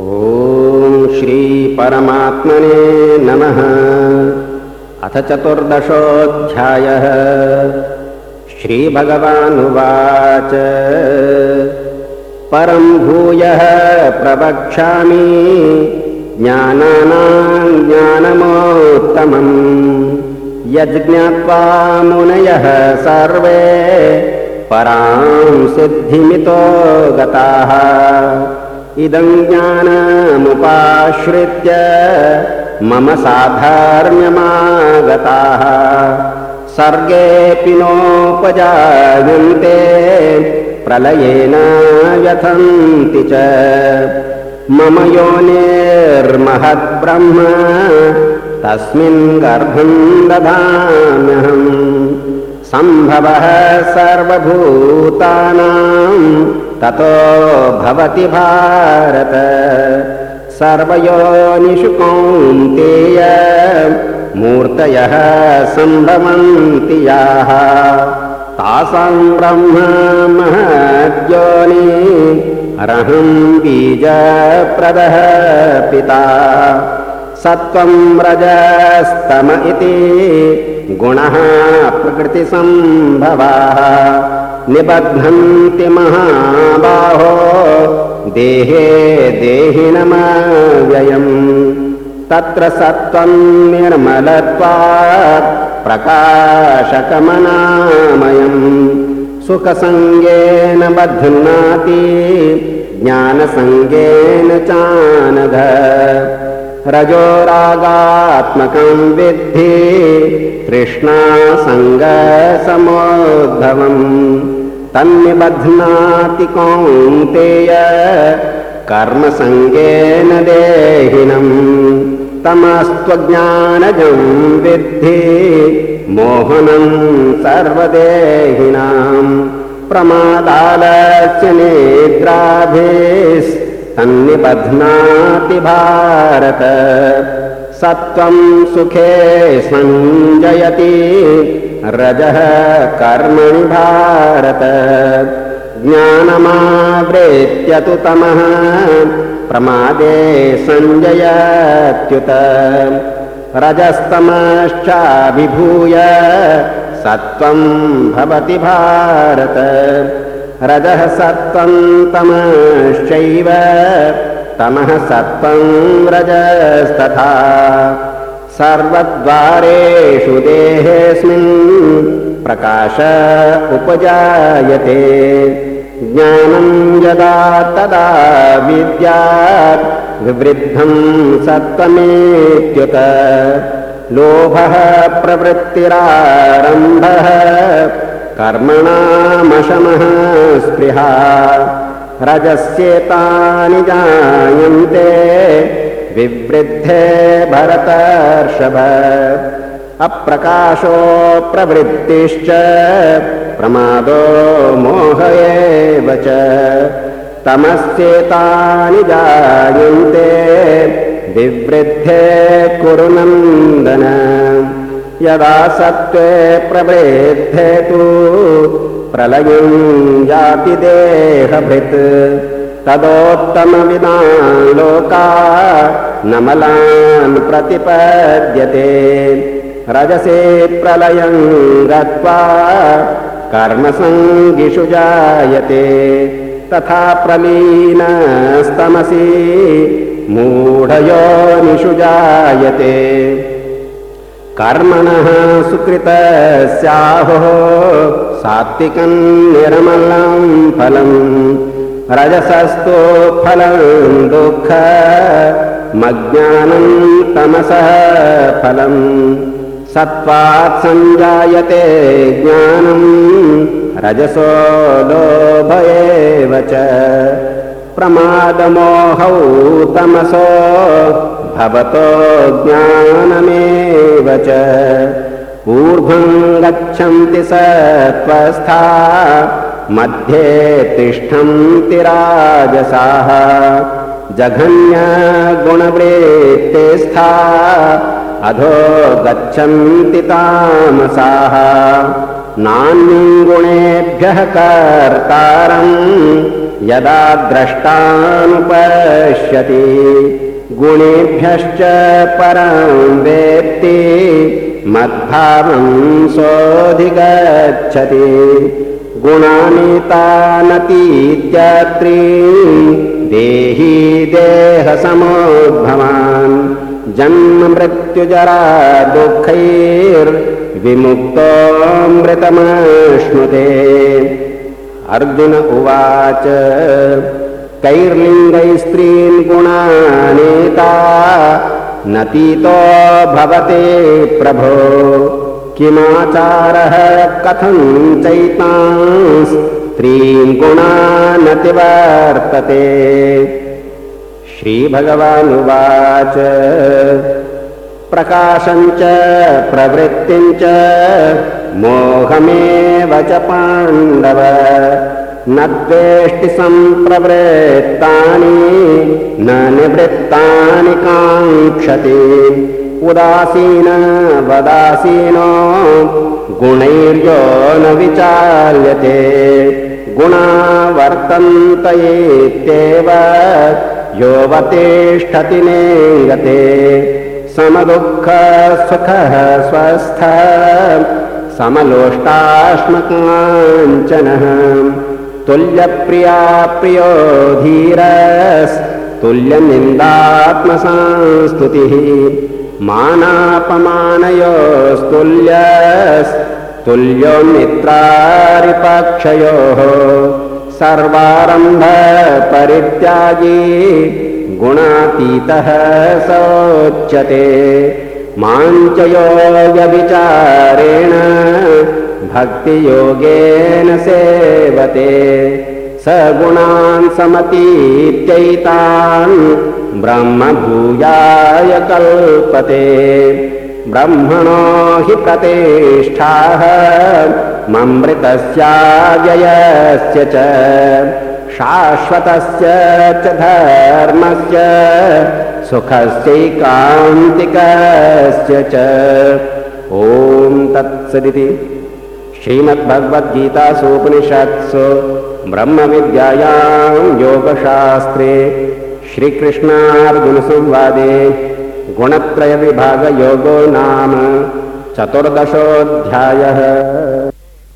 ॐ श्रीपरमात्मने नमः। अथ चतुर्दशोऽध्यायः। श्रीभगवानुवाच। परं भूयः प्रवक्ष्यामि ज्ञानानां ज्ञानमोत्तमम्। यज्ज्ञात्वा मुनयः सर्वे परां सिद्धिमितो गताः इदं ज्ञानमुपाश्रित्य मम साधर्म्यमागताः सर्गेऽपि नोपजायन्ते प्रलयेन व्यथन्ति च। मम योनिर्महद्ब्रह्म तस्मिन् गर्भम् दधाम्यहम्। सम्भवः सर्वभूतानां ततो भवति भारत। सर्वयोनिषु कौन्तेय मूर्तयः सम्भवन्ति याः तासां ब्रह्म महद्योनि अरहं बीजप्रदः पिता। सत्त्वं रजस्तम इति गुणः प्रकृतिसम्भवाः निबध्नन्ति महाबाहो। देहे देहिनमव्ययम्। तत्र सत्त्वं निर्मलत्वात् प्रकाशकमनामयम्। सुखसङ्गेन बध्नाति ज्ञानसङ्गेन चानघ रजोरागात्मकं विद्धि तृष्णासङ्गसमोद्भवम् तन्निबध्नाति कौन्तेय कर्मसङ्गेन देहिनम् तमस्त्वज्ञानजं विद्धि मोहनं सर्वदेहिनाम् प्रमादालस्य निद्राभिस्तन्निबध्नाति भारत। सत्त्वं सुखे सञ्जयति। रजः कर्मणि भारत। ज्ञानमावृत्य तु तमः। प्रमादे सञ्जयत्युत। रजस्तमश्चाभिभूय। सत्त्वं भवति भारत रजः सत्त्वं तमश्चैव तमः सत्त्वं रजस्तथा। सर्वद्वारेषु देहेऽस्मिन् प्रकाश उपजायते। ज्ञानं यदा तदा विद्यात् विवृद्धं सत्त्वमेत्युत। लोभः प्रवृत्तिरारम्भः कर्मणामशमः स्पृहा रजस्येतानि जायन्ते विवृद्धे भरतर्षभ। अप्रकाशो प्रवृत्तिश्च प्रमादो मोह एव च तमस्येतानि जायन्ते विवृद्धे कुरु नन्दन यदा सत्त्वे प्रवृद्धे तु प्रलयं याति देहभृत्। तदोत्तमविदा लोका नमलान् प्रतिपद्यते। रजसे प्रलयं गत्वा कर्मसङ्गिषु जायते। तथा प्रलीनस्तमसि मूढयोनिषु जायते कर्मणः सुकृतस्याहुः सात्विकं निर्मलं फलम् रजसस्तु फलं दुःख मज्ञानं तमसः फलम्। सत्त्वात् सञ्जायते ज्ञानम् रजसो लोभ एव च। प्रमादमोहौ तमसो भवतो ज्ञानमेव च। ऊर्ध्वं गच्छन्ति सत्त्वस्था मध्ये तिष्ठन्ति राजसाः जघन्यगुणवृत्तिस्था अधो गच्छन्ति तामसाः। नान्यं गुणेभ्यः कर्तारम् यदा द्रष्टानुपश्यति गुणेभ्यश्च परं वेत्ति मद्भावं सोऽधिगच्छति। गुणानि तानतीत्यत्री देही देहसमोद्भवान्। जन्ममृत्युजरा दुःखैर्विमुक्तोऽमृतमश्नुते अर्जुन उवाच कैर्लिङ्गैस्त्रीन् गुणानेता नतीतो भवते प्रभो। किमाचारः कथं चैतांस्त्रीन् गुणानतिवर्तते? श्रीभगवानुवाच। प्रकाशञ्च प्रवृत्तिञ्च मोहमेव च पाण्डव न द्वेष्टि सम्प्रवृत्तानि न निवृत्तानि काङ्क्षति। उदासीन वदासीनो गुणैर्यो न विचाल्यते। गुणा वर्तन्त एत्येव योऽवतिष्ठति नेङ्गते समदुःखसुखः स्वस्थ समलोष्टाश्मकाञ्चनः तुल्यप्रिया प्रियो धीरस्तुल्यनिन्दात्मसंस्तुतिः मानापमानयोस्तुल्यस्तुल्यो मित्रारिपक्षयोः सर्वारम्भपरित्यागी गुणातीतः सोच्यते। माञ्चयो व्यभिचारेण भक्तियोगेन सेवते। स गुणान् समतीत्यैतान् ब्रह्मभूयाय कल्पते। ब्रह्मणो हि प्रतिष्ठाः ममृतस्याव्ययस्य च शाश्वतस्य च धर्मस्य सुखस्यैकान्तिकस्य च। ॐ तत्सदिति श्रीमद्भगवद्गीतासूपनिषत्सु ब्रह्मविद्यायां योगशास्त्रे श्रीकृष्णार्जुनसंवादे गुणत्रयविभागयोगो नाम चतुर्दशोऽध्यायः